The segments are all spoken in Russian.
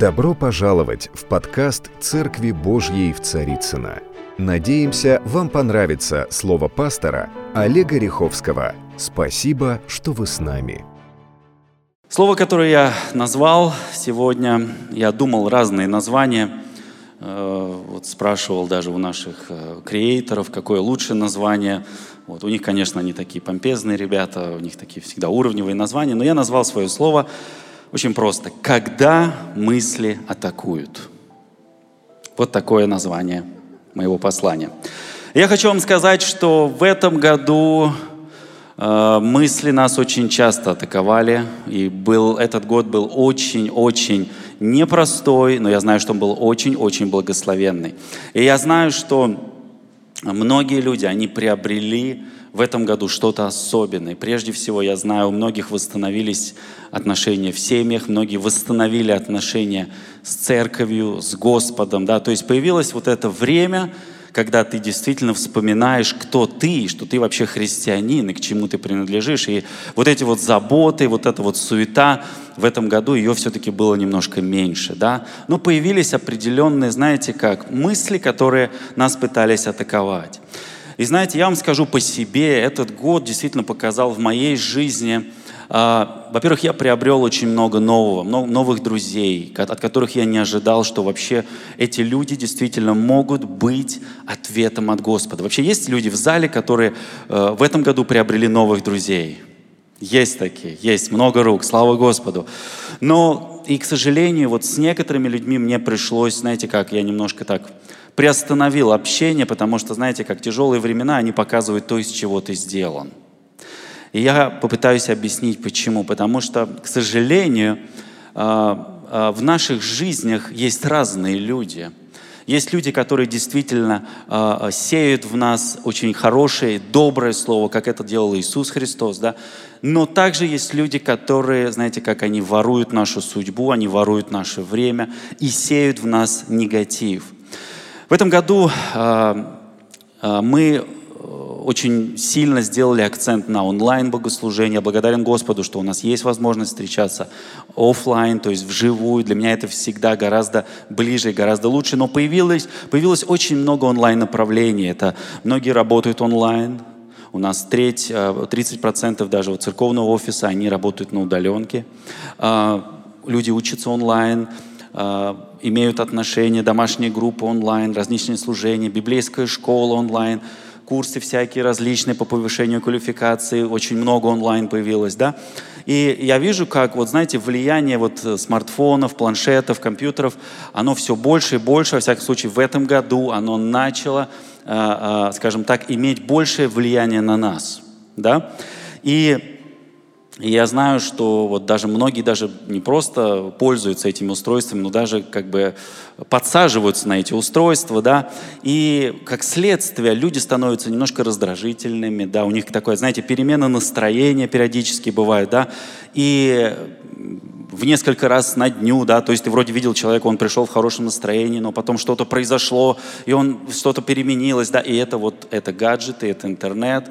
Добро пожаловать в подкаст «Церкви Божьей в Царицыно». Надеемся, вам понравится слово пастора Олега Риховского. Спасибо, что вы с нами. Слово, которое я назвал сегодня, я думал разные названия, э, вот спрашивал даже у наших э, креаторов, какое лучшее название. Вот, у них, конечно, они такие помпезные ребята, у них такие всегда уровневые названия, но я назвал свое слово очень просто. «Когда мысли атакуют». Вот такое название моего послания. Я хочу вам сказать, что в этом году э, мысли нас очень часто атаковали, и был, этот год был очень-очень непростой, но я знаю, что он был очень-очень благословенный. И я знаю, что многие люди, они приобрели в этом году что-то особенное. Прежде всего, я знаю, у многих восстановились отношения в семьях, многие восстановили отношения с церковью, с Господом. Да? То есть появилось вот это время, когда ты действительно вспоминаешь, кто ты, что ты вообще христианин и к чему ты принадлежишь. И вот эти вот заботы, вот эта вот суета, в этом году ее все-таки было немножко меньше. Да? Но появились определенные, знаете как, мысли, которые нас пытались атаковать. И знаете, я вам скажу по себе, этот год действительно показал в моей жизни, а, во-первых, я приобрел очень много нового, новых друзей, от которых я не ожидал, что вообще эти люди действительно могут быть ответом от Господа. Вообще есть люди в зале, которые э, в этом году приобрели новых друзей. Есть такие, есть много рук, слава Господу. Но и, к сожалению, вот с некоторыми людьми мне пришлось, знаете как, я немножко так приостановил общение, потому что, знаете, как тяжелые времена, они показывают то, из чего ты сделан. И я попытаюсь объяснить, почему. Потому что, к сожалению, а, а, в наших жизнях есть разные люди. Есть люди, которые действительно а, сеют в нас очень хорошее, доброе слово, как это делал Иисус Христос, да. Но также есть люди, которые, знаете, как они воруют нашу судьбу, они воруют наше время и сеют в нас негатив – в этом году а, а, мы э, очень сильно сделали акцент на онлайн богослужение. Благодарен Господу, что у нас есть возможность встречаться офлайн, то есть вживую. Для меня это всегда гораздо ближе и гораздо лучше. Но появилось, появилось очень много онлайн направлений. Это многие работают онлайн. У нас треть, 30% э, даже вот церковного офиса, они работают на удаленке. А, люди учатся онлайн имеют отношение, домашние группы онлайн, различные служения, библейская школа онлайн, курсы всякие различные по повышению квалификации, очень много онлайн появилось, да. И я вижу, как, вот знаете, влияние вот смартфонов, планшетов, компьютеров, оно все больше и больше, во всяком случае, в этом году оно начало, а, а, скажем так, иметь большее влияние на нас, да. И и я знаю, что вот даже многие даже не просто пользуются этими устройствами, но даже как бы подсаживаются на эти устройства, да, и как следствие люди становятся немножко раздражительными, да, у них такое, знаете, перемена настроения периодически бывает, да, и в несколько раз на дню, да, то есть ты вроде видел человека, он пришел в хорошем настроении, но потом что-то произошло, и он что-то переменилось, да, и это вот, это гаджеты, это интернет,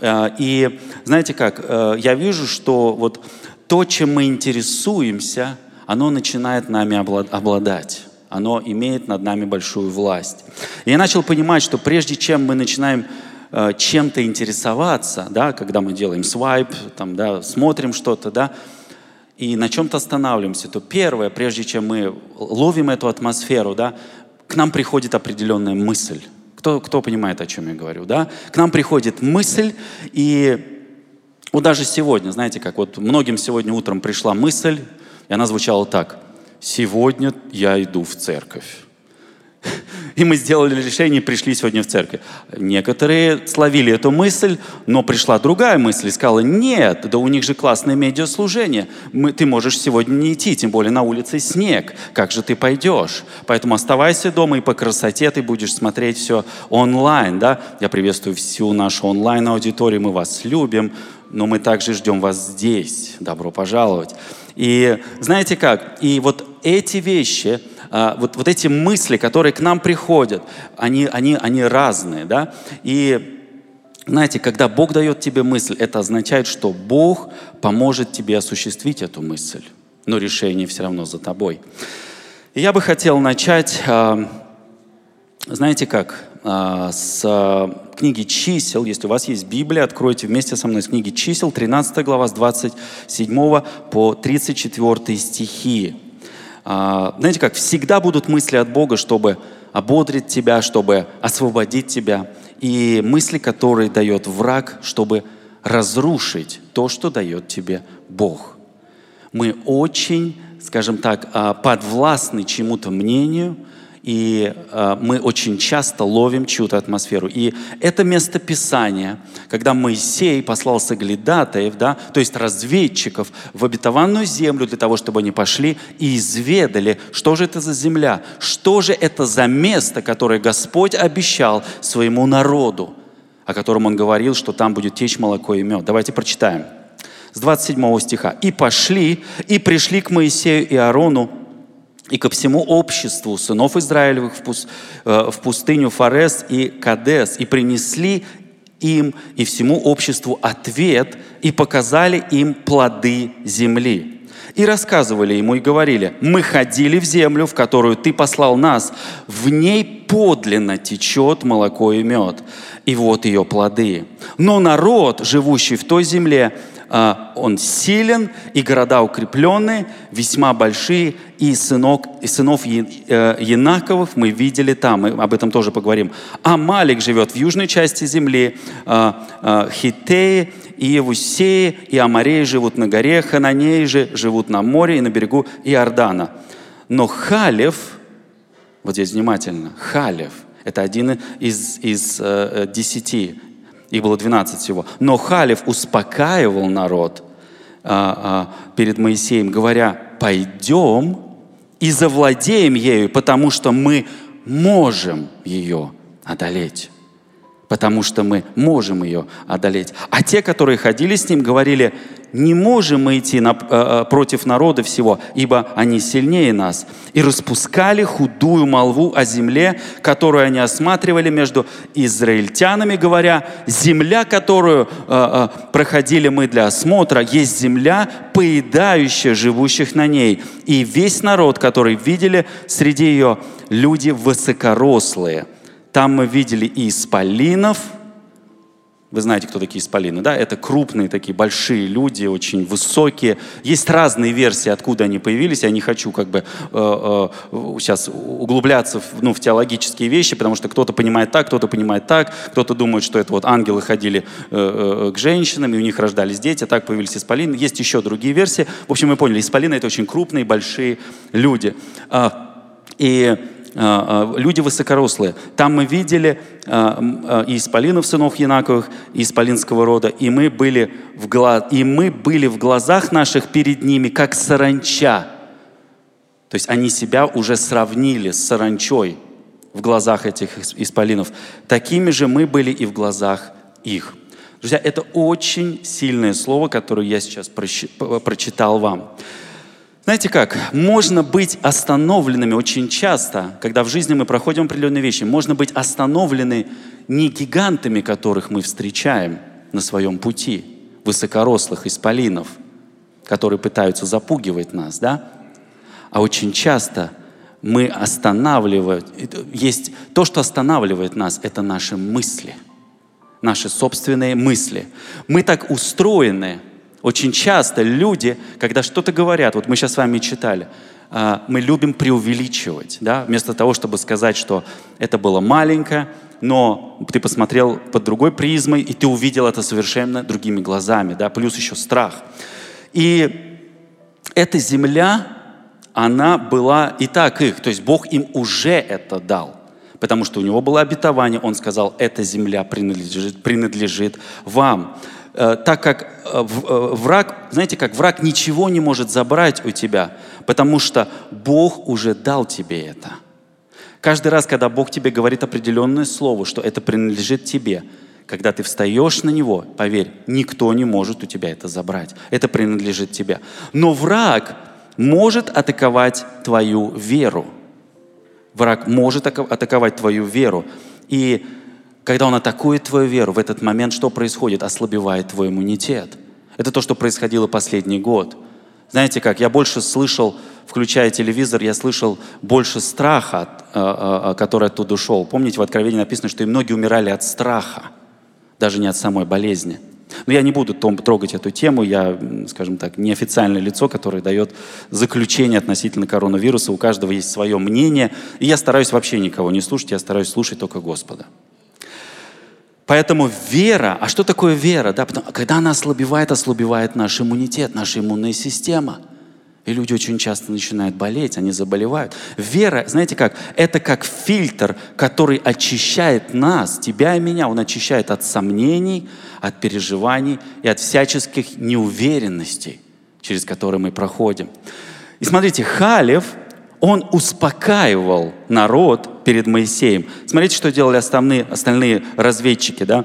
Э, и знаете как, э, я вижу, что вот то, чем мы интересуемся, оно начинает нами обладать. Оно имеет над нами большую власть. И я начал понимать, что прежде чем мы начинаем э, чем-то интересоваться, да, когда мы делаем свайп, там, да, смотрим что-то, да, и на чем-то останавливаемся, то первое, прежде чем мы ловим эту атмосферу, да, к нам приходит определенная мысль. Кто, кто понимает, о чем я говорю, да? К нам приходит мысль, и вот даже сегодня, знаете, как вот многим сегодня утром пришла мысль, и она звучала так. «Сегодня я иду в церковь». И мы сделали решение и пришли сегодня в церковь. Некоторые словили эту мысль, но пришла другая мысль и сказала, нет, да у них же классное медиаслужение. Мы, ты можешь сегодня не идти, тем более на улице снег. Как же ты пойдешь? Поэтому оставайся дома и по красоте ты будешь смотреть все онлайн. Да? Я приветствую всю нашу онлайн-аудиторию, мы вас любим, но мы также ждем вас здесь. Добро пожаловать. И знаете как? И вот эти вещи – а, вот, вот эти мысли, которые к нам приходят, они, они, они разные, да, и знаете, когда Бог дает тебе мысль, это означает, что Бог поможет тебе осуществить эту мысль, но решение все равно за тобой. И я бы хотел начать, а, знаете как, а, с а, книги чисел. Если у вас есть Библия, откройте вместе со мной с книги чисел, 13 глава, с 27 по 34 стихи. Знаете как, всегда будут мысли от Бога, чтобы ободрить тебя, чтобы освободить тебя. И мысли, которые дает враг, чтобы разрушить то, что дает тебе Бог. Мы очень скажем так, а, подвластны чему-то мнению, и а, мы очень часто ловим чью-то атмосферу. И это место Писания, когда Моисей послал соглядатаев, да, то есть разведчиков, в обетованную землю для того, чтобы они пошли и изведали, что же это за земля, что же это за место, которое Господь обещал своему народу, о котором Он говорил, что там будет течь молоко и мед. Давайте прочитаем с 27 стиха. «И пошли, и пришли к Моисею и Аарону, и ко всему обществу сынов Израилевых в, э, в пустыню Фарес и Кадес, и принесли им и всему обществу ответ, и показали им плоды земли. И рассказывали ему и говорили, мы ходили в землю, в которую ты послал нас, в ней подлинно течет молоко и мед, и вот ее плоды. Но народ, живущий в той земле, он силен, и города укрепленные, весьма большие, и, сынок, и сынов э, Янаковых мы видели там, мы об этом тоже поговорим. А Малик живет в южной части земли, а, а, Хитеи и Евусеи и Амареи живут на горе, Хананеи же живут на море и на берегу Иордана. Но Халев, вот здесь внимательно, Халев, это один из, из э, десяти их было 12 всего. Но Халев успокаивал народ а, а, перед Моисеем, говоря, пойдем и завладеем ею, потому что мы можем ее одолеть. Потому что мы можем ее одолеть. А те, которые ходили с ним, говорили, не можем мы идти на, э, против народа всего, ибо они сильнее нас. И распускали худую молву о земле, которую они осматривали между израильтянами, говоря, земля, которую э, э, проходили мы для осмотра, есть земля, поедающая живущих на ней. И весь народ, который видели среди ее, люди высокорослые. Там мы видели и исполинов – вы знаете, кто такие исполины, да? Это крупные такие большие люди, очень высокие. Есть разные версии, откуда они появились. Я не хочу как бы э, э, сейчас углубляться в, ну, в теологические вещи, потому что кто-то понимает так, кто-то понимает так, кто-то думает, что это вот ангелы ходили э, э, к женщинам, и у них рождались дети, а так появились исполины. Есть еще другие версии. В общем, мы поняли, исполины — это очень крупные, большие люди. А, и люди высокорослые. Там мы видели а, и исполинов сынов Янаковых, и исполинского рода, и мы были в, глаз, и мы были в глазах наших перед ними, как саранча. То есть они себя уже сравнили с саранчой в глазах этих исполинов. Такими же мы были и в глазах их. Друзья, это очень сильное слово, которое я сейчас прочитал вам. Знаете как, можно быть остановленными очень часто, когда в жизни мы проходим определенные вещи, можно быть остановлены не гигантами, которых мы встречаем на своем пути, высокорослых исполинов, которые пытаются запугивать нас, да? А очень часто мы останавливаем, есть то, что останавливает нас, это наши мысли, наши собственные мысли. Мы так устроены, очень часто люди, когда что-то говорят, вот мы сейчас с вами читали, а, мы любим преувеличивать, да, вместо того, чтобы сказать, что это было маленько, но ты посмотрел под другой призмой, и ты увидел это совершенно другими глазами, да, плюс еще страх. И эта земля, она была и так их, то есть Бог им уже это дал потому что у него было обетование, он сказал, эта земля принадлежит, принадлежит вам. Э, так как э, э, враг, знаете, как враг ничего не может забрать у тебя, потому что Бог уже дал тебе это. Каждый раз, когда Бог тебе говорит определенное слово, что это принадлежит тебе, когда ты встаешь на него, поверь, никто не может у тебя это забрать. Это принадлежит тебе. Но враг может атаковать твою веру. Враг может атаковать твою веру. И когда он атакует твою веру, в этот момент что происходит? Ослабевает твой иммунитет. Это то, что происходило последний год. Знаете как, я больше слышал включая телевизор, я слышал больше страха, который оттуда шел. Помните, в Откровении написано, что и многие умирали от страха, даже не от самой болезни. Но я не буду трогать эту тему, я, скажем так, неофициальное лицо, которое дает заключение относительно коронавируса. У каждого есть свое мнение, и я стараюсь вообще никого не слушать, я стараюсь слушать только Господа. Поэтому вера, а что такое вера? Да, потому, когда она ослабевает, ослабевает наш иммунитет, наша иммунная система. И люди очень часто начинают болеть, они заболевают. Вера, знаете как, это как фильтр, который очищает нас, тебя и меня. Он очищает от сомнений, от переживаний и от всяческих неуверенностей, через которые мы проходим. И смотрите, Халев, он успокаивал народ перед Моисеем. Смотрите, что делали остальные, остальные разведчики, да?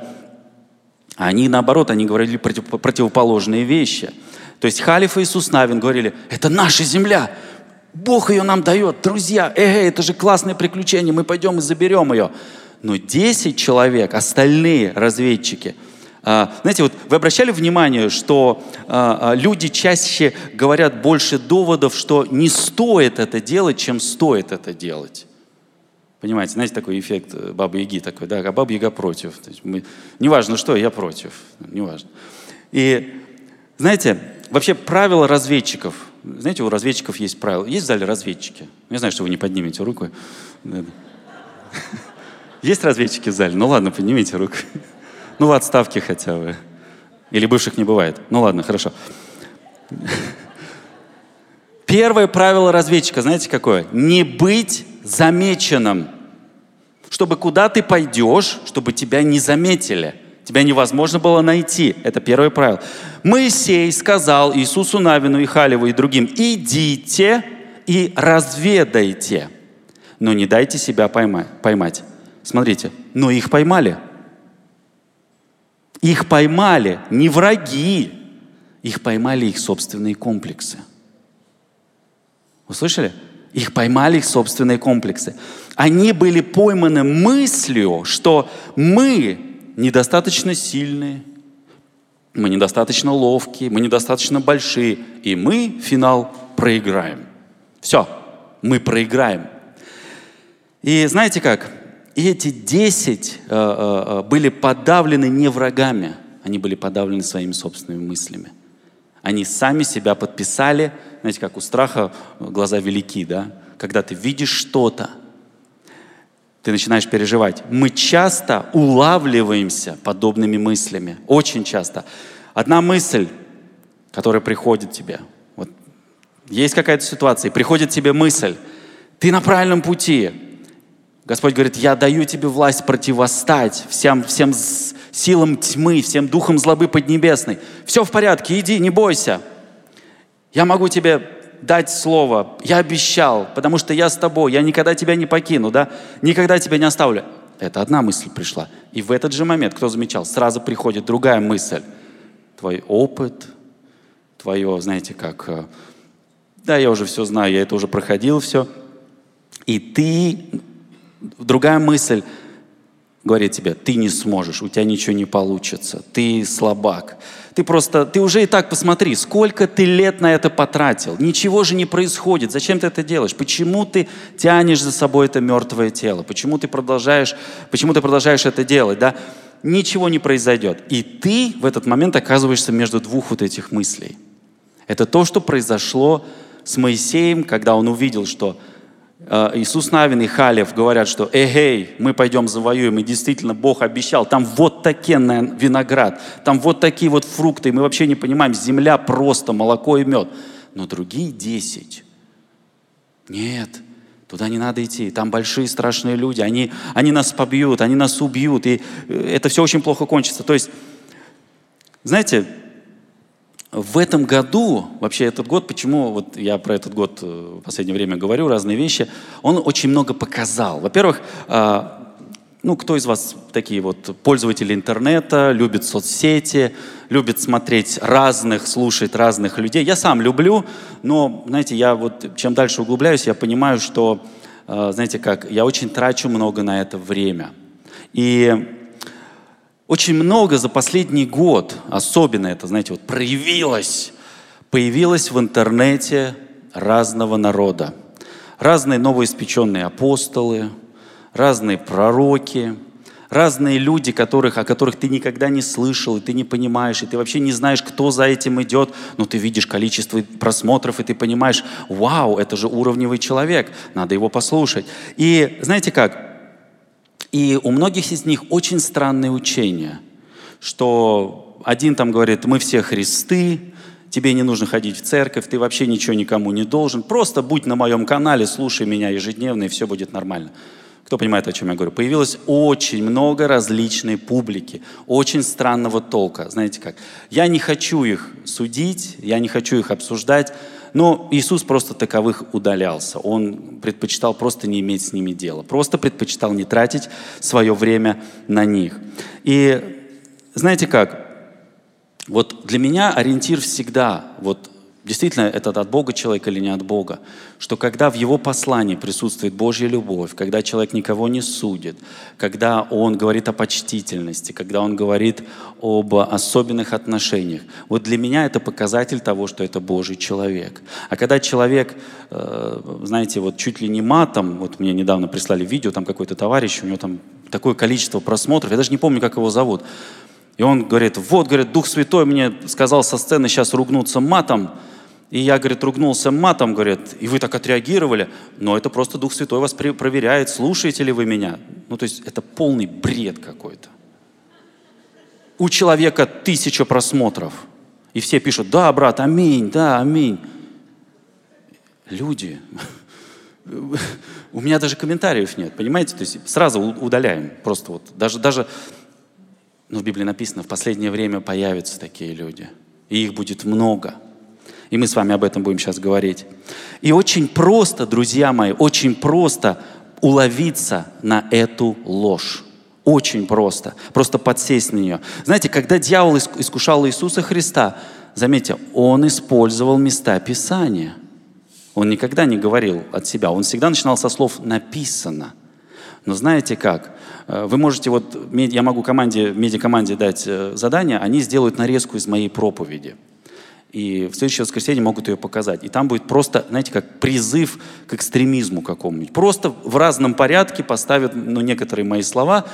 Они, наоборот, они говорили против, противоположные вещи. То есть Халиф Иисус Навин говорили, это наша земля, Бог ее нам дает, друзья, эй, это же классное приключение, мы пойдем и заберем ее. Но 10 человек, остальные разведчики – знаете, вот вы обращали внимание, что а, а, люди чаще говорят больше доводов, что не стоит это делать, чем стоит это делать. Понимаете, знаете, такой эффект э, Бабы Яги такой, да, а Баба Яга против. То есть мы, неважно что, я против, неважно. И знаете, вообще правила разведчиков, знаете, у разведчиков есть правила. Есть в зале разведчики? Я знаю, что вы не поднимете руку. Есть разведчики в зале? Ну ладно, поднимите руку. Ну, в отставке хотя бы. Или бывших не бывает. Ну ладно, хорошо. Первое правило разведчика, знаете какое? Не быть замеченным. Чтобы куда ты пойдешь, чтобы тебя не заметили. Тебя невозможно было найти. Это первое правило. Моисей сказал Иисусу Навину и Халеву и другим, идите и разведайте, но не дайте себя поймать. Смотрите, но их поймали – их поймали не враги, их поймали их собственные комплексы. Услышали? Их поймали их собственные комплексы. Они были пойманы мыслью, что мы недостаточно сильные, мы недостаточно ловкие, мы недостаточно большие, и мы финал проиграем. Все, мы проиграем. И знаете как? И эти десять э, э, э, были подавлены не врагами, они были подавлены своими собственными мыслями. Они сами себя подписали, знаете, как у страха глаза велики, да? Когда ты видишь что-то, ты начинаешь переживать. Мы часто улавливаемся подобными мыслями, очень часто. Одна мысль, которая приходит тебе, вот есть какая-то ситуация, и приходит тебе мысль, ты на правильном пути, Господь говорит, я даю тебе власть противостать всем, всем силам тьмы, всем духам злобы поднебесной. Все в порядке, иди, не бойся. Я могу тебе дать слово, я обещал, потому что я с тобой, я никогда тебя не покину, да? Никогда тебя не оставлю. Это одна мысль пришла. И в этот же момент, кто замечал, сразу приходит другая мысль. Твой опыт, твое, знаете, как, э, да, я уже все знаю, я это уже проходил все. И ты Другая мысль говорит тебе, ты не сможешь, у тебя ничего не получится, ты слабак. Ты просто, ты уже и так посмотри, сколько ты лет на это потратил. Ничего же не происходит. Зачем ты это делаешь? Почему ты тянешь за собой это мертвое тело? Почему ты продолжаешь, почему ты продолжаешь это делать? Да? Ничего не произойдет. И ты в этот момент оказываешься между двух вот этих мыслей. Это то, что произошло с Моисеем, когда он увидел, что Иисус Навин и Халев говорят, что эй, мы пойдем завоюем, и действительно Бог обещал, там вот такие виноград, там вот такие вот фрукты, и мы вообще не понимаем, земля просто молоко и мед. Но другие десять, нет, туда не надо идти, там большие страшные люди, они, они нас побьют, они нас убьют, и э, это все очень плохо кончится. То есть, знаете, в этом году, вообще этот год, почему вот я про этот год э, в последнее время говорю, разные вещи, он очень много показал. Во-первых, а, ну, кто из вас такие вот пользователи интернета, любит соцсети, любит смотреть разных, слушать разных людей? Я сам люблю, но, знаете, я вот чем дальше углубляюсь, я понимаю, что, э, знаете как, я очень трачу много на это время. И очень много за последний год, особенно это, знаете, вот проявилось, появилось в интернете разного народа. Разные новоиспеченные апостолы, разные пророки, разные люди, которых, о которых ты никогда не слышал, и ты не понимаешь, и ты вообще не знаешь, кто за этим идет, но ты видишь количество просмотров, и ты понимаешь, вау, это же уровневый человек, надо его послушать. И знаете как? И у многих из них очень странные учения, что один там говорит, мы все Христы, тебе не нужно ходить в церковь, ты вообще ничего никому не должен, просто будь на моем канале, слушай меня ежедневно, и все будет нормально. Кто понимает, о чем я говорю? Появилось очень много различной публики, очень странного толка. Знаете как? Я не хочу их судить, я не хочу их обсуждать, но Иисус просто таковых удалялся. Он предпочитал просто не иметь с ними дела, просто предпочитал не тратить свое время на них. И знаете как? Вот для меня ориентир всегда вот действительно это от Бога человек или не от Бога, что когда в его послании присутствует Божья любовь, когда человек никого не судит, когда он говорит о почтительности, когда он говорит об особенных отношениях, вот для меня это показатель того, что это Божий человек. А когда человек, э, знаете, вот чуть ли не матом, вот мне недавно прислали видео, там какой-то товарищ, у него там такое количество просмотров, я даже не помню, как его зовут, и он говорит, вот, говорит, Дух Святой мне сказал со сцены сейчас ругнуться матом, и я, говорит, ругнулся матом, говорит, и вы так отреагировали, но это просто Дух Святой вас проверяет, слушаете ли вы меня. Ну, то есть это полный бред какой-то. У человека тысяча просмотров, и все пишут, да, брат, аминь, да, аминь. Люди, у меня даже комментариев нет, понимаете? То есть сразу удаляем, просто вот, даже, даже, ну, в Библии написано, в последнее время появятся такие люди, и их будет много – и мы с вами об этом будем сейчас говорить. И очень просто, друзья мои, очень просто уловиться на эту ложь. Очень просто. Просто подсесть на нее. Знаете, когда дьявол искушал Иисуса Христа, заметьте, он использовал места Писания. Он никогда не говорил от себя. Он всегда начинал со слов «написано». Но знаете как? Э, вы можете, вот, я могу команде, медиакоманде дать э, задание, они сделают нарезку из моей проповеди – и в следующее воскресенье могут ее показать. И там будет просто, знаете, как призыв к экстремизму какому-нибудь. Просто в разном порядке поставят ну, некоторые мои слова,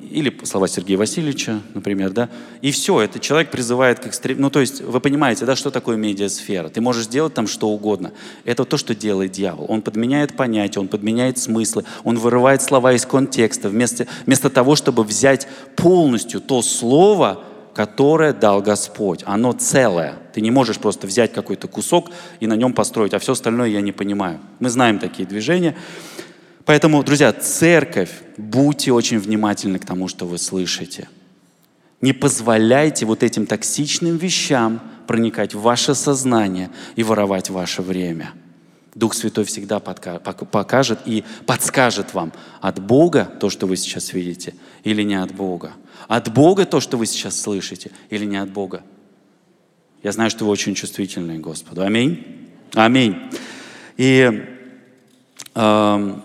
или слова Сергея Васильевича, например, да, и все, этот человек призывает к экстрем... Ну, то есть, вы понимаете, да, что такое медиасфера? Ты можешь делать там что угодно. Это то, что делает дьявол. Он подменяет понятия, он подменяет смыслы, он вырывает слова из контекста, вместо, вместо того, чтобы взять полностью то слово, которое дал Господь. Оно целое. Ты не можешь просто взять какой-то кусок и на нем построить, а все остальное я не понимаю. Мы знаем такие движения. Поэтому, друзья, церковь, будьте очень внимательны к тому, что вы слышите. Не позволяйте вот этим токсичным вещам проникать в ваше сознание и воровать ваше время. Дух Святой всегда покажет и подскажет вам, от Бога то, что вы сейчас видите, или не от Бога. От Бога то, что вы сейчас слышите, или не от Бога? Я знаю, что вы очень чувствительны Господу. Аминь. Аминь. И э,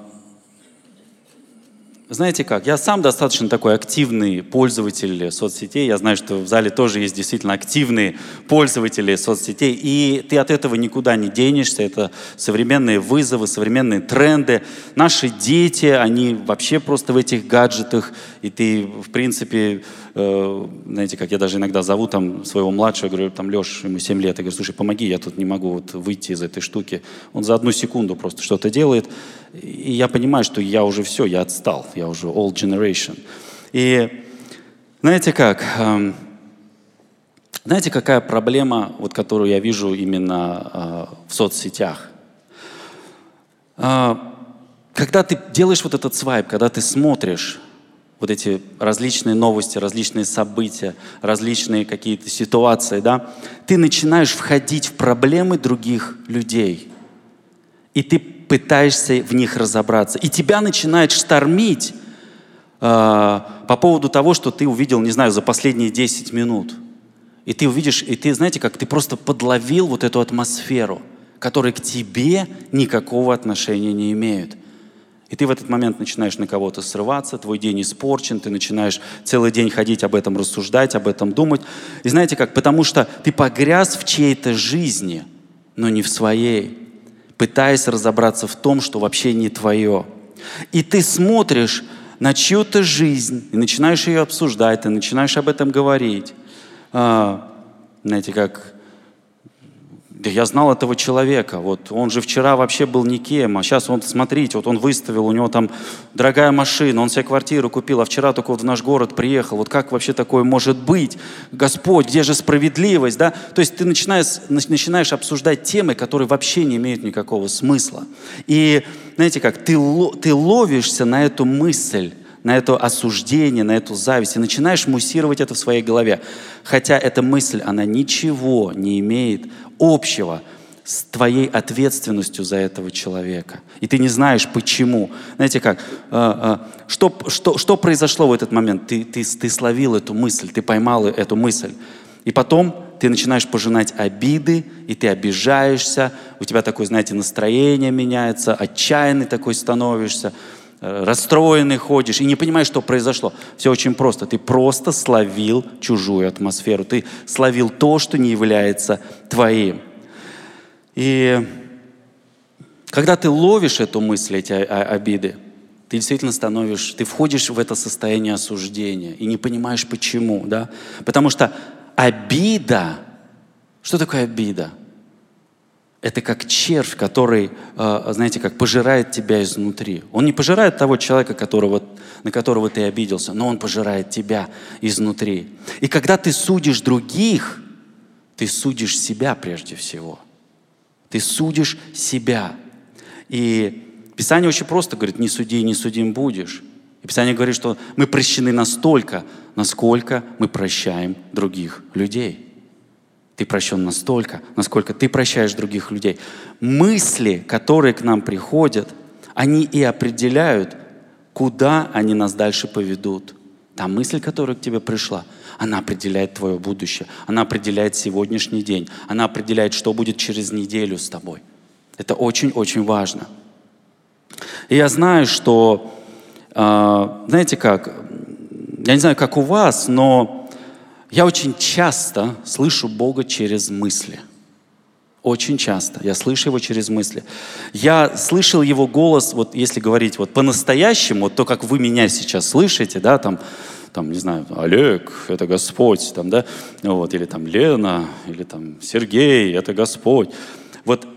знаете как, я сам достаточно такой активный пользователь соцсетей. Я знаю, что в зале тоже есть действительно активные пользователи соцсетей. И ты от этого никуда не денешься. Это современные вызовы, современные тренды. Наши дети, они вообще просто в этих гаджетах. И ты, в принципе, э, знаете, как я даже иногда зову там своего младшего, говорю, там, Леш, ему 7 лет, я говорю, слушай, помоги, я тут не могу вот выйти из этой штуки. Он за одну секунду просто что-то делает. И я понимаю, что я уже все, я отстал, я уже old generation. И знаете как, эм, знаете, какая проблема, вот, которую я вижу именно э, в соцсетях? Э, когда ты делаешь вот этот свайп, когда ты смотришь вот эти различные новости, различные события, различные какие-то ситуации, да, ты начинаешь входить в проблемы других людей. И ты пытаешься в них разобраться. И тебя начинает штормить э, по поводу того, что ты увидел, не знаю, за последние 10 минут. И ты увидишь, и ты, знаете, как ты просто подловил вот эту атмосферу, которая к тебе никакого отношения не имеет. И ты в этот момент начинаешь на кого-то срываться, твой день испорчен, ты начинаешь целый день ходить об этом рассуждать, об этом думать. И знаете как? Потому что ты погряз в чьей-то жизни, но не в своей. Пытаясь разобраться в том, что вообще не твое. И ты смотришь на чью-то жизнь и начинаешь ее обсуждать, ты начинаешь об этом говорить. А, знаете, как да я знал этого человека, вот он же вчера вообще был никем, а сейчас он, смотрите, вот он выставил, у него там дорогая машина, он себе квартиру купил, а вчера только вот в наш город приехал, вот как вообще такое может быть? Господь, где же справедливость, да? То есть ты начинаешь, начинаешь обсуждать темы, которые вообще не имеют никакого смысла. И знаете как, ты, ты ловишься на эту мысль, на это осуждение, на эту зависть, и начинаешь муссировать это в своей голове. Хотя эта мысль, она ничего не имеет общего с твоей ответственностью за этого человека. И ты не знаешь, почему. Знаете как, э, э, что, что, что произошло в этот момент? Ты, ты, ты словил эту мысль, ты поймал эту мысль. И потом ты начинаешь пожинать обиды, и ты обижаешься, у тебя такое, знаете, настроение меняется, отчаянный такой становишься, расстроенный ходишь и не понимаешь, что произошло. Все очень просто. Ты просто словил чужую атмосферу. Ты словил то, что не является твоим. И когда ты ловишь эту мысль, эти обиды, ты действительно становишься, ты входишь в это состояние осуждения и не понимаешь почему, да? Потому что обида, что такое обида? Это как червь, который, э, знаете, как пожирает тебя изнутри. Он не пожирает того человека, которого, на которого ты обиделся, но он пожирает тебя изнутри. И когда ты судишь других, ты судишь себя прежде всего. Ты судишь себя. И Писание очень просто говорит, не суди, не судим будешь. И Писание говорит, что мы прощены настолько, насколько мы прощаем других людей. Ты прощен настолько, насколько ты прощаешь других людей. Мысли, которые к нам приходят, они и определяют, куда они нас дальше поведут. Та мысль, которая к тебе пришла, она определяет твое будущее, она определяет сегодняшний день, она определяет, что будет через неделю с тобой. Это очень-очень важно. И я знаю, что, э, знаете как, я не знаю, как у вас, но я очень часто слышу Бога через мысли. Очень часто. Я слышу Его через мысли. Я слышал Его голос, вот если говорить вот по-настоящему, вот то, как вы меня сейчас слышите, да, там, там, не знаю, Олег, это Господь, там, да, вот, или там Лена, или там Сергей, это Господь. Вот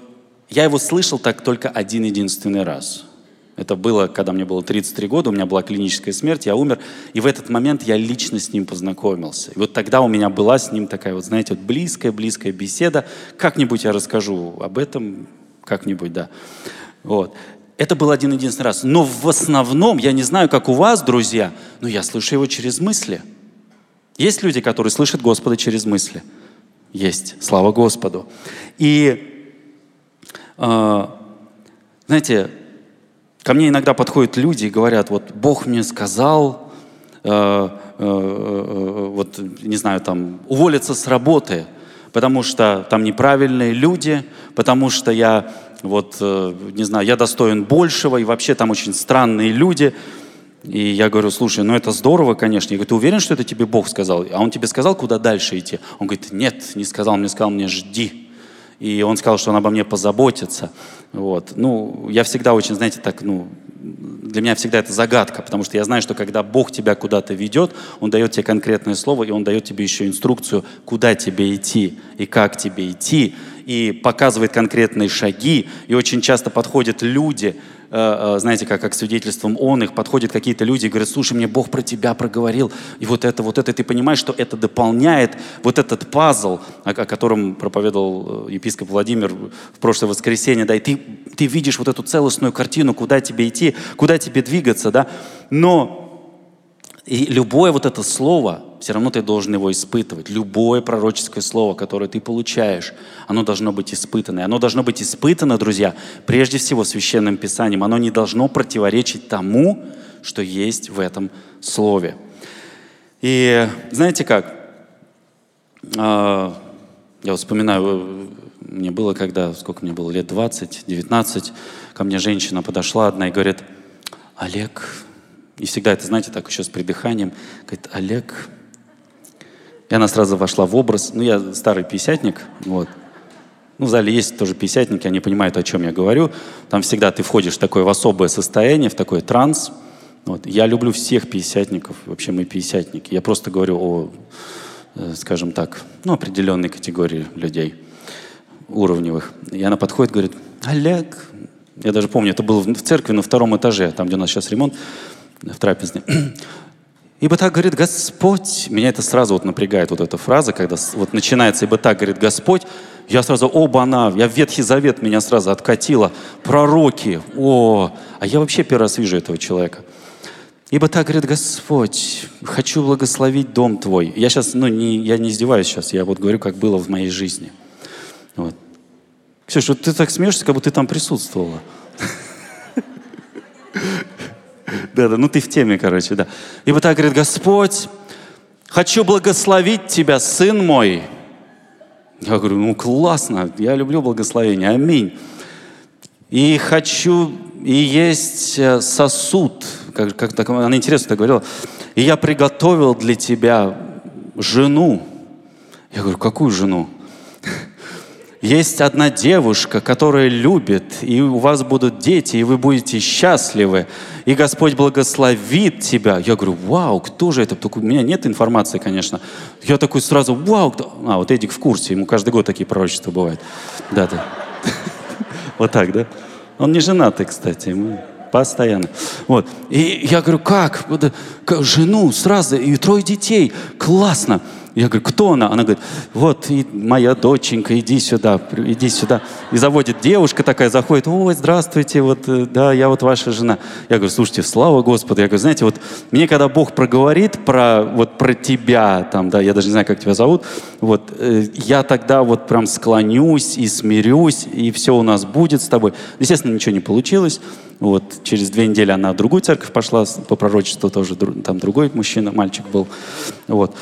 я его слышал так только один единственный раз – это было, когда мне было 33 года, у меня была клиническая смерть, я умер, и в этот момент я лично с ним познакомился. И вот тогда у меня была с ним такая вот, знаете, вот близкая-близкая беседа. Как-нибудь я расскажу об этом, как-нибудь, да. Вот. Это был один единственный раз. Но в основном, я не знаю, как у вас, друзья, но я слышу его через мысли. Есть люди, которые слышат Господа через мысли? Есть. Слава Господу. И, э, знаете, Ко мне иногда подходят люди и говорят, вот Бог мне сказал, э, э, э, вот, не знаю, там, уволиться с работы, потому что там неправильные люди, потому что я, вот, э, не знаю, я достоин большего, и вообще там очень странные люди. И я говорю, слушай, ну это здорово, конечно. Я говорю, ты уверен, что это тебе Бог сказал? А он тебе сказал, куда дальше идти? Он говорит, нет, не сказал, мне сказал, мне жди. И он сказал, что он обо мне позаботится. Вот. Ну, я всегда очень, знаете, так, ну, для меня всегда это загадка, потому что я знаю, что когда Бог тебя куда-то ведет, Он дает тебе конкретное слово, и Он дает тебе еще инструкцию, куда тебе идти и как тебе идти, и показывает конкретные шаги. И очень часто подходят люди, знаете, как, как свидетельством он их, подходят какие-то люди и говорят, слушай, мне Бог про тебя проговорил, и вот это, вот это, ты понимаешь, что это дополняет вот этот пазл, о, о котором проповедовал э, епископ Владимир в прошлое воскресенье, да, и ты, ты видишь вот эту целостную картину, куда тебе идти, куда тебе двигаться, да, но и любое вот это слово, все равно ты должен его испытывать. Любое пророческое слово, которое ты получаешь, оно должно быть испытано. И оно должно быть испытано, друзья, прежде всего Священным Писанием. Оно не должно противоречить тому, что есть в этом слове. И знаете как? А, я вспоминаю, мне было когда, сколько мне было, лет 20, 19, ко мне женщина подошла одна и говорит, Олег, и всегда это, знаете, так еще с придыханием. Говорит, Олег. И она сразу вошла в образ. Ну, я старый писятник, вот. Ну, в зале есть тоже пятидесятники, они понимают, о чем я говорю. Там всегда ты входишь в такое в особое состояние, в такой транс. Вот. Я люблю всех пятидесятников, вообще мы пятидесятники. Я просто говорю о, э, скажем так, ну, определенной категории людей уровневых. И она подходит, говорит, Олег, я даже помню, это было в церкви на втором этаже, там, где у нас сейчас ремонт, в трапезной. Ибо так говорит Господь. Меня это сразу вот напрягает, вот эта фраза, когда вот начинается «Ибо так говорит Господь». Я сразу, оба она, я Ветхий Завет меня сразу откатила. Пророки, о, а я вообще первый раз вижу этого человека. Ибо так говорит Господь, хочу благословить дом твой. Я сейчас, ну, не, я не издеваюсь сейчас, я вот говорю, как было в моей жизни. Вот. Ксюша, вот ты так смеешься, как будто ты там присутствовала. Да, да, ну ты в теме, короче, да. Ибо так говорит Господь, хочу благословить тебя, сын мой. Я говорю, ну классно, я люблю благословение, аминь. И хочу, и есть э, сосуд, как, как так, она интересно так говорила, и я приготовил для тебя жену. Я говорю, какую жену? Есть одна девушка, которая любит, и у вас будут дети, и вы будете счастливы, и Господь благословит тебя. Я говорю, вау, кто же это? Только у меня нет информации, конечно. Я такой сразу, вау, кто? а вот Эдик в курсе, ему каждый год такие пророчества бывают. Да, да. Вот так, да? Он не женатый, кстати, ему постоянно. Вот. И я говорю, как? Жену сразу, и трое детей, классно. Я говорю, кто она? Она говорит, вот и моя доченька, иди сюда, иди сюда. И заводит девушка такая, заходит, ой, здравствуйте, вот, э, да, я вот ваша жена. Я говорю, слушайте, слава Господу. Я говорю, знаете, вот мне когда Бог проговорит про, вот, про тебя, там, да, я даже не знаю, как тебя зовут, вот, э, я тогда вот прям склонюсь и смирюсь, и все у нас будет с тобой. Естественно, ничего не получилось. Вот, через две недели она в другую церковь пошла, по пророчеству тоже, там другой мужчина, мальчик был. Вот.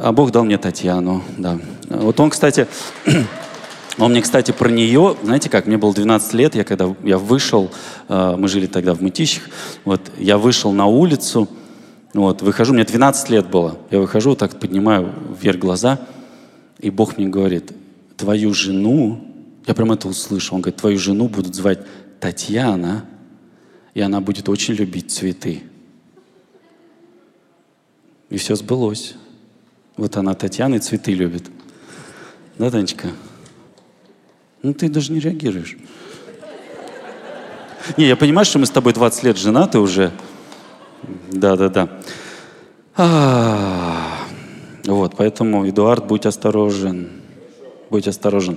А Бог дал мне Татьяну, да. Вот он, кстати, он мне, кстати, про нее, знаете как, мне было 12 лет, я когда я вышел, э, мы жили тогда в Мытищах, вот, я вышел на улицу, вот, выхожу, мне 12 лет было, я выхожу, так поднимаю вверх глаза, и Бог мне говорит, твою жену, я прям это услышал, он говорит, твою жену будут звать Татьяна, и она будет очень любить цветы. И все сбылось. Вот она, Татьяна, и цветы любит. Да, Танечка? Ну, ты даже не реагируешь. Не, я понимаю, что мы с тобой 20 лет женаты уже. Да, да, да. А, вот, поэтому, Эдуард, будь осторожен. Будь осторожен.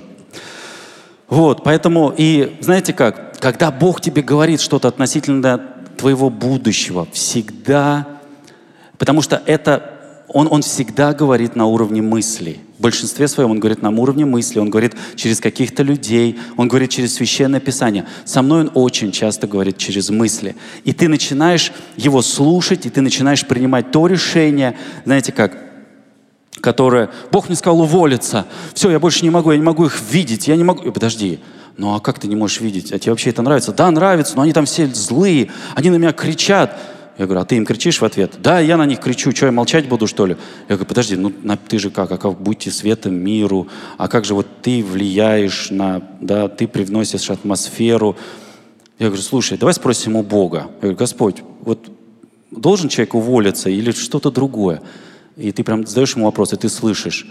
Вот, поэтому, и знаете как, когда Бог тебе говорит что-то относительно твоего будущего, всегда, потому что это он, он всегда говорит на уровне мысли. В большинстве своем он говорит на уровне мысли, он говорит через каких-то людей, он говорит через священное писание. Со мной он очень часто говорит через мысли. И ты начинаешь его слушать, и ты начинаешь принимать то решение, знаете как, которое Бог мне сказал уволиться. Все, я больше не могу, я не могу их видеть, я не могу. Подожди, ну а как ты не можешь видеть? А тебе вообще это нравится? Да, нравится, но они там все злые, они на меня кричат. Я говорю, а ты им кричишь в ответ? Да, я на них кричу, что я молчать буду, что ли? Я говорю, подожди, ну ты же как, а как будьте светом миру, а как же вот ты влияешь на, да, ты привносишь атмосферу. Я говорю, слушай, давай спросим у Бога. Я говорю, Господь, вот должен человек уволиться или что-то другое? И ты прям задаешь ему вопрос, и ты слышишь,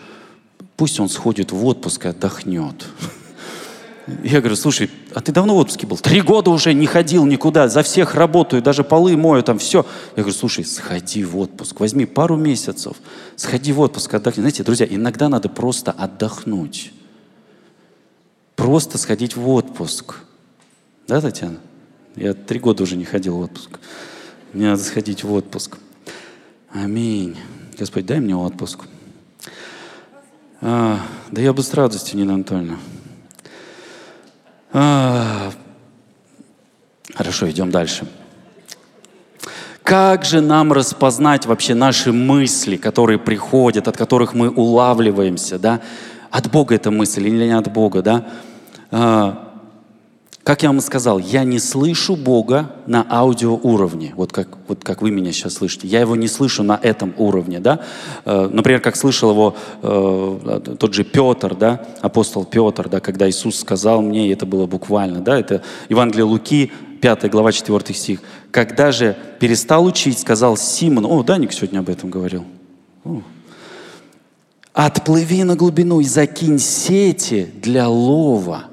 пусть он сходит в отпуск и отдохнет. Я говорю, слушай, а ты давно в отпуске был? Три года уже не ходил никуда, за всех работаю, даже полы мою, там все. Я говорю, слушай, сходи в отпуск, возьми пару месяцев, сходи в отпуск, отдохни. Знаете, друзья, иногда надо просто отдохнуть. Просто сходить в отпуск. Да, Татьяна? Я три года уже не ходил в отпуск. Мне надо сходить в отпуск. Аминь. Господь, дай мне отпуск. А, да я бы с радостью, Нина Анатольевна. А, хорошо, идем дальше. Как же нам распознать вообще наши мысли, которые приходят, от которых мы улавливаемся, да? От Бога эта мысль или не от Бога, да? Как я вам сказал, я не слышу Бога на аудиоуровне, вот как, вот как вы меня сейчас слышите. Я его не слышу на этом уровне. Да? Э, например, как слышал его э, тот же Петр, да? апостол Петр, да? когда Иисус сказал мне, и это было буквально, да? это Евангелие Луки, 5 глава, 4 стих. «Когда же перестал учить, сказал Симон...» О, Даник сегодня об этом говорил. О. «Отплыви на глубину и закинь сети для лова»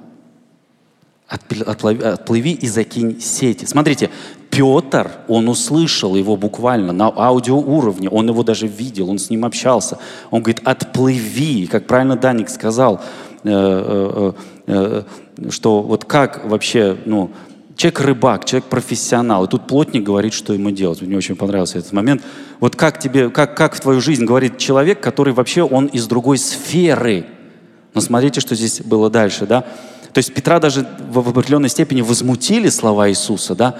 отплыви, и закинь сети. Смотрите, Петр, он услышал его буквально на аудиоуровне, он его даже видел, он с ним общался. Он говорит, отплыви, как правильно Даник сказал, э, э, э, что вот как вообще, ну, человек рыбак, человек профессионал, и тут плотник говорит, что ему делать. Мне очень понравился этот момент. Вот как тебе, как, как в твою жизнь говорит человек, который вообще, он из другой сферы. Но смотрите, что здесь было дальше, да? То есть Петра даже в определенной степени возмутили слова Иисуса, да,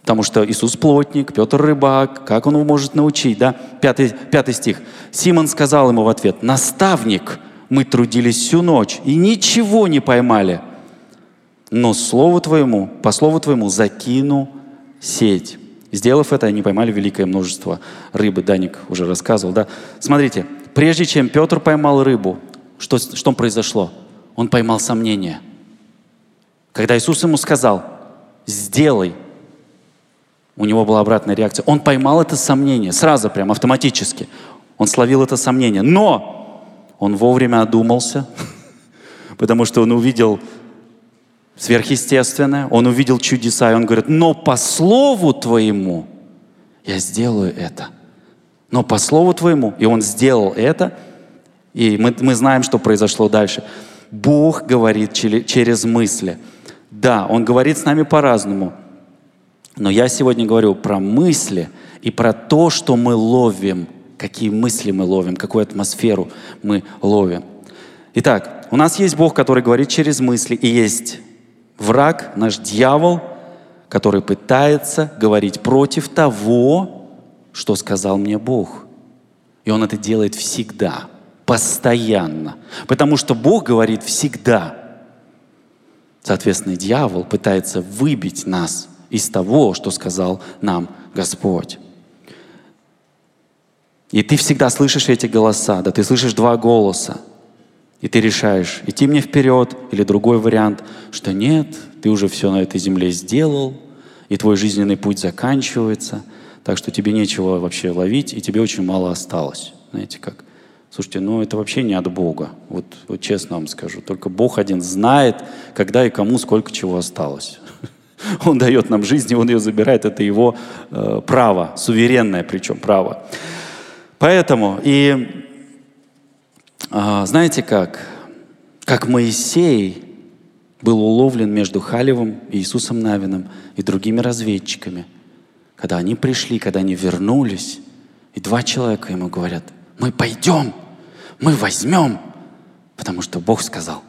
потому что Иисус плотник, Петр рыбак, как он его может научить, да? Пятый, пятый стих. Симон сказал ему в ответ, наставник, мы трудились всю ночь и ничего не поймали, но слову твоему, по слову твоему закину сеть. Сделав это, они поймали великое множество рыбы. Даник уже рассказывал, да? Смотрите, прежде чем Петр поймал рыбу, что, что произошло? Он поймал сомнение. Когда Иисус ему сказал, сделай, у него была обратная реакция. Он поймал это сомнение, сразу прям автоматически. Он словил это сомнение. Но он вовремя одумался, потому что он увидел сверхъестественное, он увидел чудеса, и он говорит, но по слову твоему я сделаю это. Но по слову твоему, и он сделал это, и мы, мы знаем, что произошло дальше. Бог говорит через мысли. Да, Он говорит с нами по-разному. Но я сегодня говорю про мысли и про то, что мы ловим, какие мысли мы ловим, какую атмосферу мы ловим. Итак, у нас есть Бог, который говорит через мысли, и есть враг, наш дьявол, который пытается говорить против того, что сказал мне Бог. И он это делает всегда – постоянно. Потому что Бог говорит всегда. Соответственно, дьявол пытается выбить нас из того, что сказал нам Господь. И ты всегда слышишь эти голоса, да, ты слышишь два голоса. И ты решаешь, идти мне вперед или другой вариант, что нет, ты уже все на этой земле сделал, и твой жизненный путь заканчивается, так что тебе нечего вообще ловить, и тебе очень мало осталось. Знаете как? Слушайте, ну это вообще не от Бога. Вот, вот честно вам скажу. Только Бог один знает, когда и кому сколько чего осталось. Он дает нам жизнь, и Он ее забирает. Это Его э, право, суверенное причем право. Поэтому, и э, знаете как? Как Моисей был уловлен между Халевым и Иисусом Навином и другими разведчиками. Когда они пришли, когда они вернулись, и два человека ему говорят – мы пойдем, мы возьмем, потому что Бог сказал.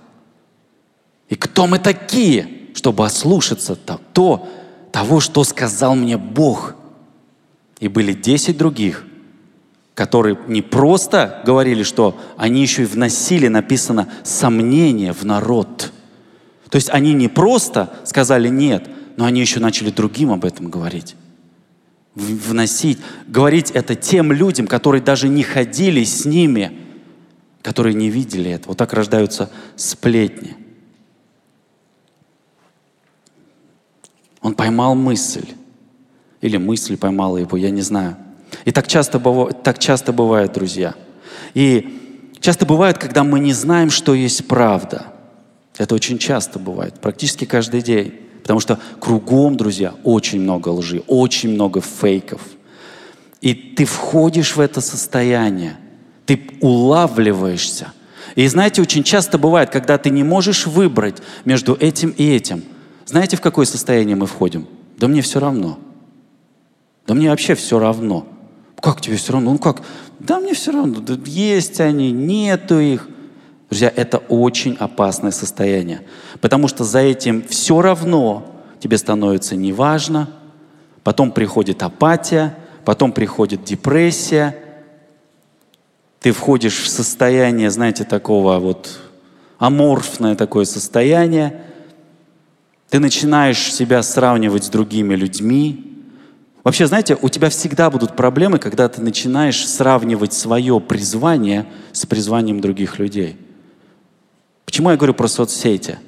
И кто мы такие, чтобы ослушаться то, то того, что сказал мне Бог? И были десять других, которые не просто говорили, что они еще и вносили, написано, сомнение в народ. То есть они не просто сказали нет, но они еще начали другим об этом говорить вносить, говорить это тем людям, которые даже не ходили с ними, которые не видели это. Вот так рождаются сплетни. Он поймал мысль. Или мысль поймала его, я не знаю. И так часто, так часто бывает, друзья. И часто бывает, когда мы не знаем, что есть правда. Это очень часто бывает, практически каждый день. Потому что кругом, друзья, очень много лжи, очень много фейков. И ты входишь в это состояние, ты улавливаешься. И знаете, очень часто бывает, когда ты не можешь выбрать между этим и этим. Знаете, в какое состояние мы входим? Да мне все равно. Да мне вообще все равно. Как тебе все равно? Ну как? Да мне все равно. Есть они, нету их. Друзья, это очень опасное состояние, потому что за этим все равно тебе становится неважно, потом приходит апатия, потом приходит депрессия, ты входишь в состояние, знаете, такого вот аморфное такое состояние, Ты начинаешь себя сравнивать с другими людьми. Вообще, знаете, у тебя всегда будут проблемы, когда ты начинаешь сравнивать свое призвание с призванием других людей. Почему я говорю про соцсети?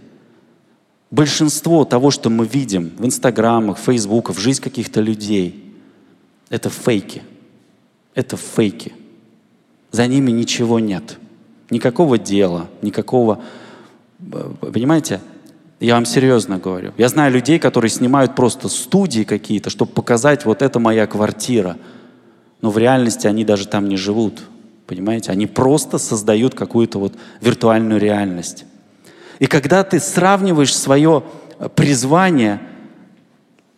Большинство того, что мы видим в инстаграмах, фейсбуках, в жизнь каких-то людей, это фейки. Это фейки. За ними ничего нет. Никакого дела, никакого... Понимаете? Я вам серьезно говорю. Я знаю людей, которые снимают просто студии какие-то, чтобы показать, вот это моя квартира. Но в реальности они даже там не живут. Понимаете? Они просто создают какую-то вот виртуальную реальность. И когда ты сравниваешь свое призвание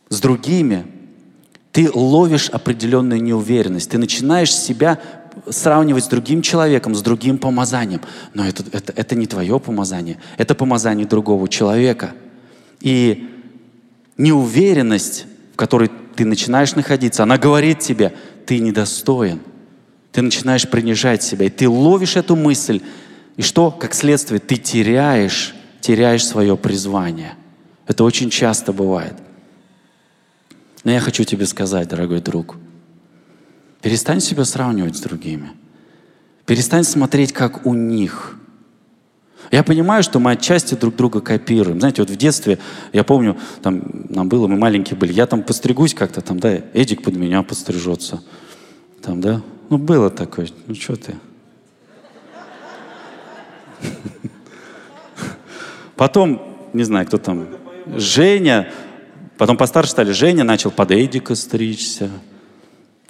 с другими, ты ловишь определенную неуверенность. Ты начинаешь себя сравнивать с другим человеком, с другим помазанием. Но это, это, это не твое помазание, это помазание другого человека. И неуверенность, в которой ты начинаешь находиться, она говорит тебе, ты недостоин. Ты начинаешь принижать себя, и ты ловишь эту мысль. И что, как следствие, ты теряешь, теряешь свое призвание. Это очень часто бывает. Но я хочу тебе сказать, дорогой друг, Перестань себя сравнивать с другими. Перестань смотреть, как у них. Я понимаю, что мы отчасти друг друга копируем. Знаете, вот в детстве, я помню, там нам было, мы маленькие были, я там постригусь как-то, там, да, Эдик под меня пострижется. Там, да, ну было такое, ну что ты. Потом, не знаю, кто там, Женя, потом постарше стали, Женя начал под Эдика стричься.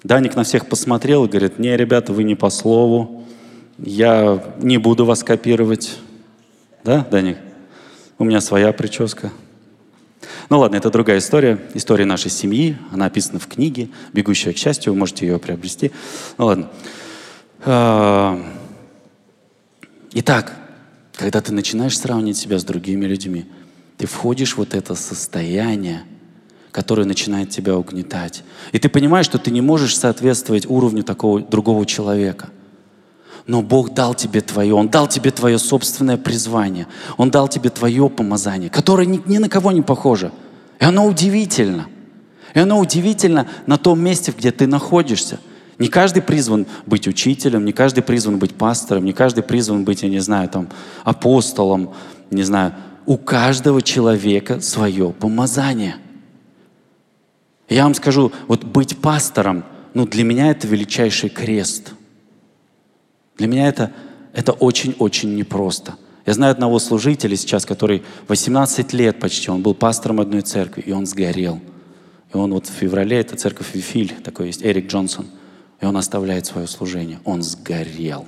Даник на всех посмотрел и говорит, не, ребята, вы не по слову, я не буду вас копировать. Да, Даник? У меня своя прическа. Ну ладно, это другая история. История нашей семьи. Она описана в книге «Бегущая к счастью». Вы можете ее приобрести. Ну ладно. А, итак, когда ты начинаешь сравнивать себя с другими людьми, ты входишь в вот это состояние – который начинает тебя угнетать. И ты понимаешь, что ты не можешь соответствовать уровню такого другого человека. Но Бог дал тебе твое, Он дал тебе твое собственное призвание, Он дал тебе твое помазание, которое ни, ни на кого не похоже. И оно удивительно. И оно удивительно на том месте, где ты находишься. Не каждый призван быть учителем, не каждый призван быть пастором, не каждый призван быть, я не знаю, там, апостолом, не знаю. У каждого человека свое помазание – я вам скажу, вот быть пастором, ну для меня это величайший крест. Для меня это, это очень-очень непросто. Я знаю одного служителя сейчас, который 18 лет почти, он был пастором одной церкви, и он сгорел. И он вот в феврале, это церковь Вифиль, такой есть, Эрик Джонсон, и он оставляет свое служение. Он сгорел.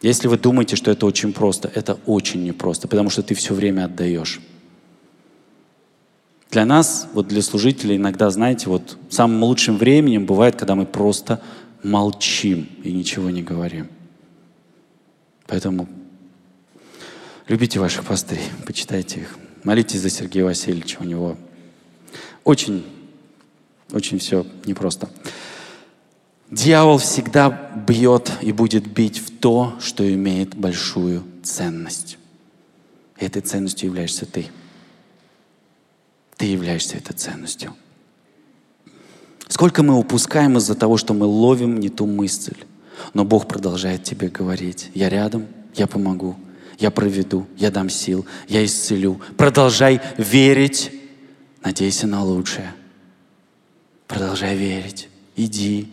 Если вы думаете, что это очень просто, это очень непросто, потому что ты все время отдаешь. Для нас, вот для служителей, иногда, знаете, вот самым лучшим временем бывает, когда мы просто молчим и ничего не говорим. Поэтому любите ваших пастырей, почитайте их. Молитесь за Сергея Васильевича, у него очень, очень все непросто. Дьявол всегда бьет и будет бить в то, что имеет большую ценность. И этой ценностью являешься ты. Ты являешься этой ценностью. Сколько мы упускаем из-за того, что мы ловим не ту мысль. Но Бог продолжает тебе говорить. Я рядом, я помогу, я проведу, я дам сил, я исцелю. Продолжай верить, надейся на лучшее. Продолжай верить. Иди,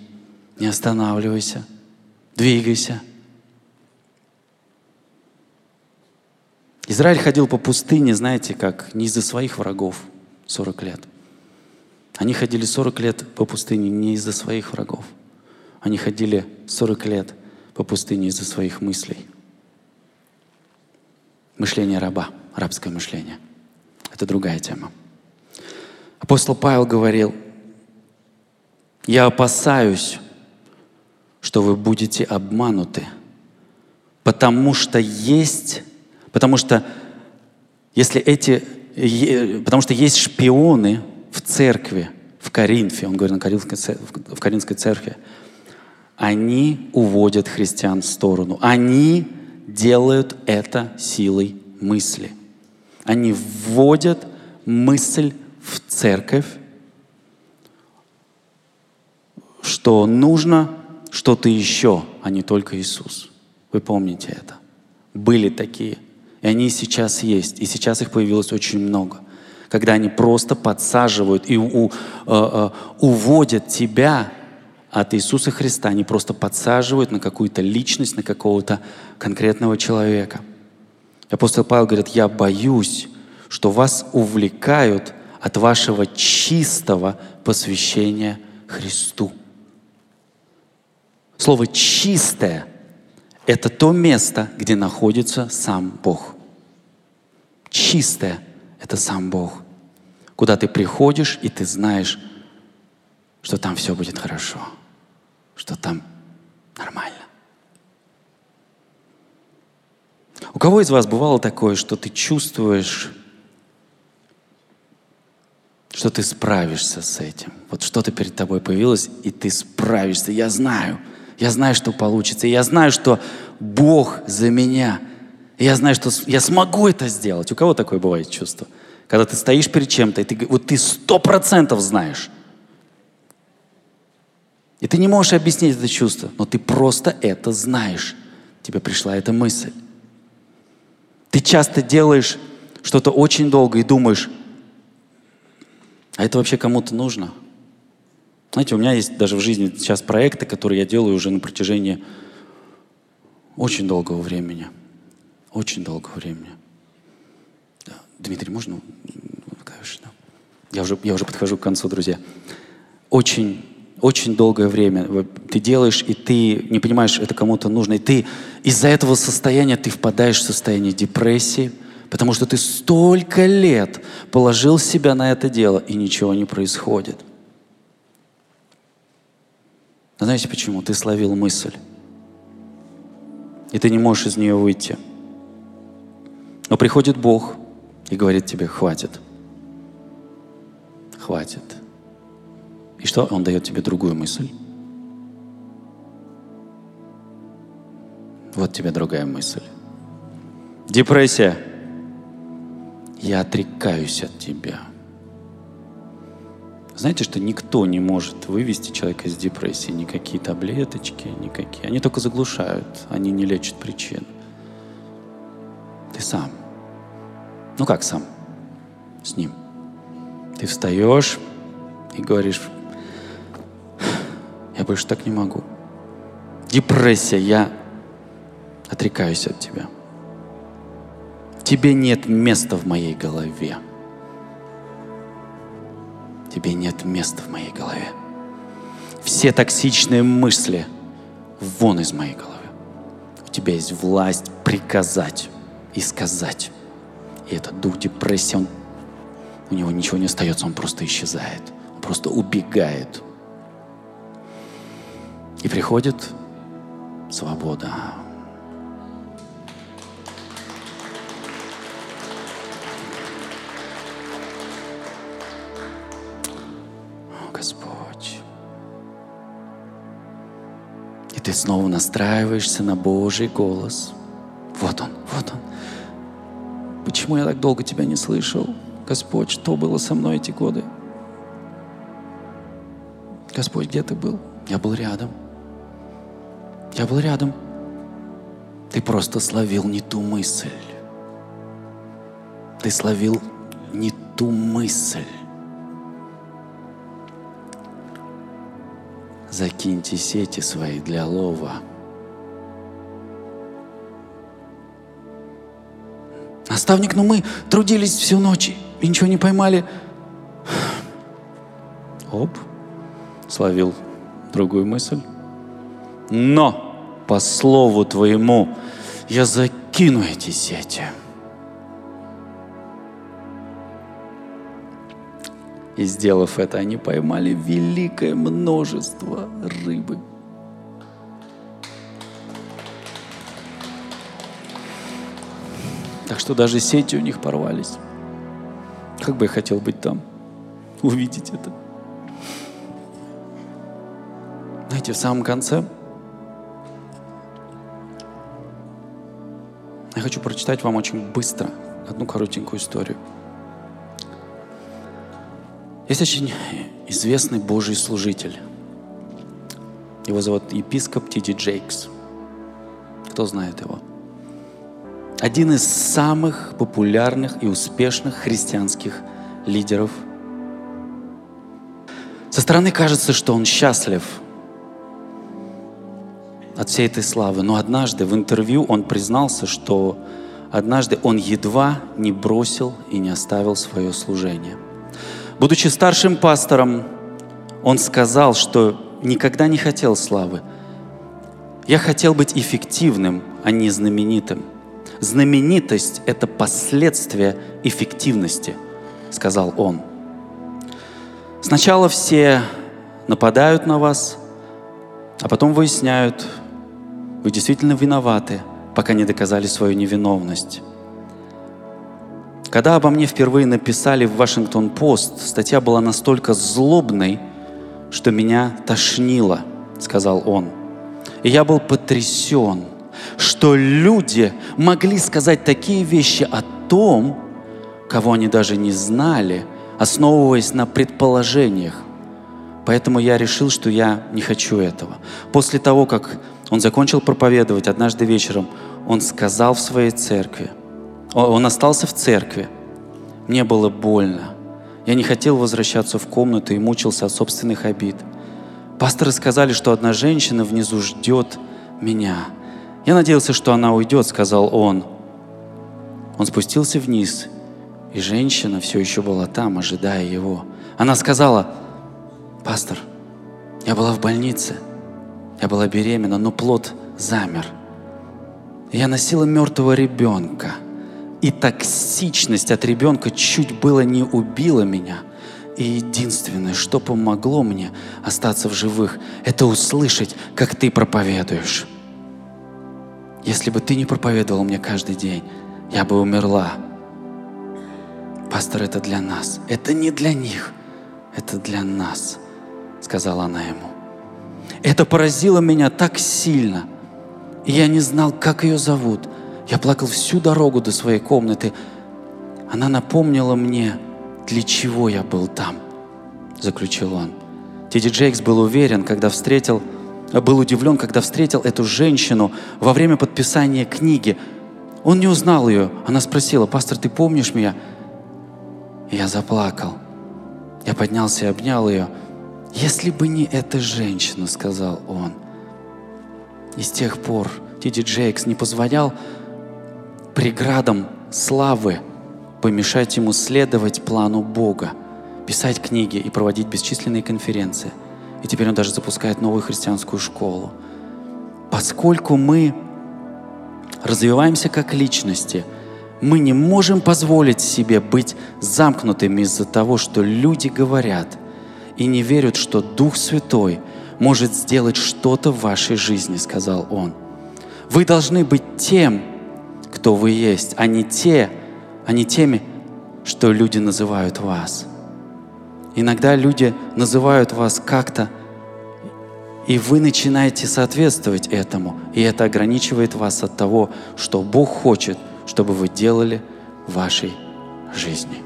не останавливайся, двигайся. Израиль ходил по пустыне, знаете, как не из-за своих врагов – 40 лет. Они ходили 40 лет по пустыне не из-за своих врагов. Они ходили 40 лет по пустыне из-за своих мыслей. Мышление раба, рабское мышление. Это другая тема. Апостол Павел говорил, я опасаюсь, что вы будете обмануты, потому что есть, потому что если эти потому что есть шпионы в церкви, в Коринфе, он говорит на Коринфской, в Коринфской церкви, они уводят христиан в сторону. Они делают это силой мысли. Они вводят мысль в церковь, что нужно что-то еще, а не только Иисус. Вы помните это. Были такие. И они сейчас есть. И сейчас их появилось очень много. Когда они просто подсаживают и у, у, э, уводят тебя от Иисуса Христа. Они просто подсаживают на какую-то личность, на какого-то конкретного человека. Апостол Павел говорит, я боюсь, что вас увлекают от вашего чистого посвящения Христу. Слово «чистое» — это то место, где находится сам Бог. Чистое — это сам Бог. Куда ты приходишь, и ты знаешь, что там все будет хорошо, что там нормально. У кого из вас бывало такое, что ты чувствуешь, что ты справишься с этим? Вот что-то перед тобой появилось, и ты справишься. Я знаю — я знаю, что получится. я знаю, что Бог за меня. я знаю, что я смогу это сделать. У кого такое бывает чувство? Когда ты стоишь перед чем-то, и ты, вот ты сто процентов знаешь. И ты не можешь объяснить это чувство, но ты просто это знаешь. Тебе пришла эта мысль. Ты часто делаешь что-то очень долго и думаешь, а это вообще кому-то нужно? Знаете, у меня есть даже в жизни сейчас проекты, которые я делаю уже на протяжении очень долгого времени. Очень долгого времени. Дмитрий, можно? Конечно. Я уже, я уже подхожу к концу, друзья. Очень, очень долгое время ты делаешь, и ты не понимаешь, это кому-то нужно. И ты из-за этого состояния ты впадаешь в состояние депрессии, потому что ты столько лет положил себя на это дело, и ничего не происходит. Знаете почему? Ты словил мысль. И ты не можешь из нее выйти. Но приходит Бог и говорит тебе, хватит. Хватит. И что? Он дает тебе другую мысль. Вот тебе другая мысль. Депрессия. Я отрекаюсь от тебя. Знаете, что никто не может вывести человека из депрессии, никакие таблеточки, никакие. Они только заглушают, они не лечат причин. Ты сам. Ну как сам? С ним. Ты встаешь и говоришь, я больше так не могу. Депрессия, я отрекаюсь от тебя. Тебе нет места в моей голове. Тебе нет места в моей голове. Все токсичные мысли вон из моей головы. У тебя есть власть приказать и сказать. И этот дух депрессии, он, у него ничего не остается, он просто исчезает. Он просто убегает. И приходит свобода. ты снова настраиваешься на Божий голос. Почему я так долго тебя не слышал? Господь, что было со мной эти годы? Господь, где ты был? Я был рядом. Я был рядом. Ты просто словил не ту мысль. Ты словил не ту мысль. закиньте сети свои для лова. Наставник, ну мы трудились всю ночь и ничего не поймали. Оп, словил другую мысль. Но по слову твоему я закину эти сети. И сделав это, они поймали великое множество рыбы. Что даже сети у них порвались. Как бы я хотел быть там, увидеть это. Знаете, в самом конце я хочу прочитать вам очень быстро одну коротенькую историю. Есть очень известный Божий служитель. Его зовут епископ Тиди Джейкс. Кто знает его? Один из самых популярных и успешных христианских лидеров. Со стороны кажется, что он счастлив от всей этой славы. Но однажды в интервью он признался, что однажды он едва не бросил и не оставил свое служение – Будучи старшим пастором, он сказал, что никогда не хотел славы. Я хотел быть эффективным, а не знаменитым. Знаменитость – это последствие эффективности, сказал он. Сначала все нападают на вас, а потом выясняют, вы действительно виноваты, пока не доказали свою невиновность. Когда обо мне впервые написали в Вашингтон-Пост, статья была настолько злобной, что меня тошнило, сказал он. И я был потрясен, что люди могли сказать такие вещи о том, кого они даже не знали, основываясь на предположениях. Поэтому я решил, что я не хочу этого. После того, как он закончил проповедовать однажды вечером, он сказал в своей церкви, он остался в церкви. Мне было больно. Я не хотел возвращаться в комнату и мучился от собственных обид. Пасторы сказали, что одна женщина внизу ждет меня. Я надеялся, что она уйдет, сказал он. Он спустился вниз, и женщина все еще была там, ожидая его. Она сказала, пастор, я была в больнице, я была беременна, но плод замер. Я носила мертвого ребенка – и токсичность от ребенка чуть было не убила меня. И единственное, что помогло мне остаться в живых, это услышать, как ты проповедуешь. Если бы ты не проповедовал мне каждый день, я бы умерла. Пастор, это для нас. Это не для них. Это для нас, сказала она ему. Это поразило меня так сильно. И я не знал, как ее зовут – я плакал всю дорогу до своей комнаты. Она напомнила мне, для чего я был там, заключил он. Тедди Джейкс был уверен, когда встретил, был удивлен, когда встретил эту женщину во время подписания книги. Он не узнал ее. Она спросила, пастор, ты помнишь меня? Я заплакал. Я поднялся и обнял ее. Если бы не эта женщина, сказал он. И с тех пор Тедди Джейкс не позволял преградам славы помешать ему следовать плану Бога, писать книги и проводить бесчисленные конференции. И теперь он даже запускает новую христианскую школу. Поскольку мы развиваемся как личности, мы не можем позволить себе быть замкнутыми из-за того, что люди говорят и не верят, что Дух Святой может сделать что-то в вашей жизни, сказал он. Вы должны быть тем, кто вы есть, а не те, а не теми, что люди называют вас. Иногда люди называют вас как-то, и вы начинаете соответствовать этому, и это ограничивает вас от того, что Бог хочет, чтобы вы делали в вашей жизни.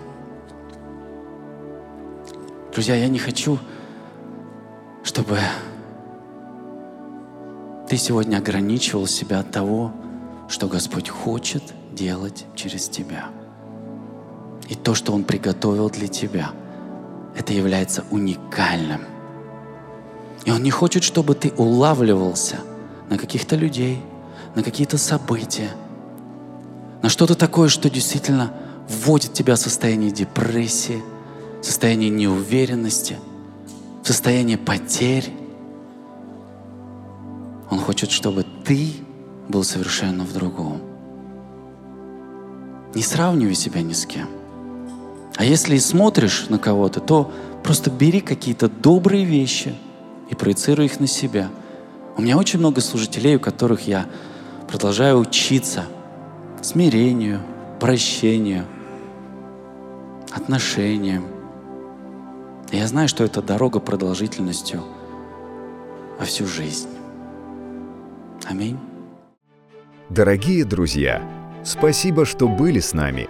Друзья, я не хочу, чтобы ты сегодня ограничивал себя от того, что Господь хочет делать через тебя. И то, что Он приготовил для тебя, это является уникальным. И Он не хочет, чтобы ты улавливался на каких-то людей, на какие-то события, на что-то такое, что действительно вводит тебя в состояние депрессии, в состояние неуверенности, в состояние потерь. Он хочет, чтобы ты был совершенно в другом. Не сравнивай себя ни с кем. А если и смотришь на кого-то, то просто бери какие-то добрые вещи и проецируй их на себя. У меня очень много служителей, у которых я продолжаю учиться смирению, прощению, отношениям. И я знаю, что это дорога продолжительностью во всю жизнь. Аминь. Дорогие друзья, спасибо, что были с нами.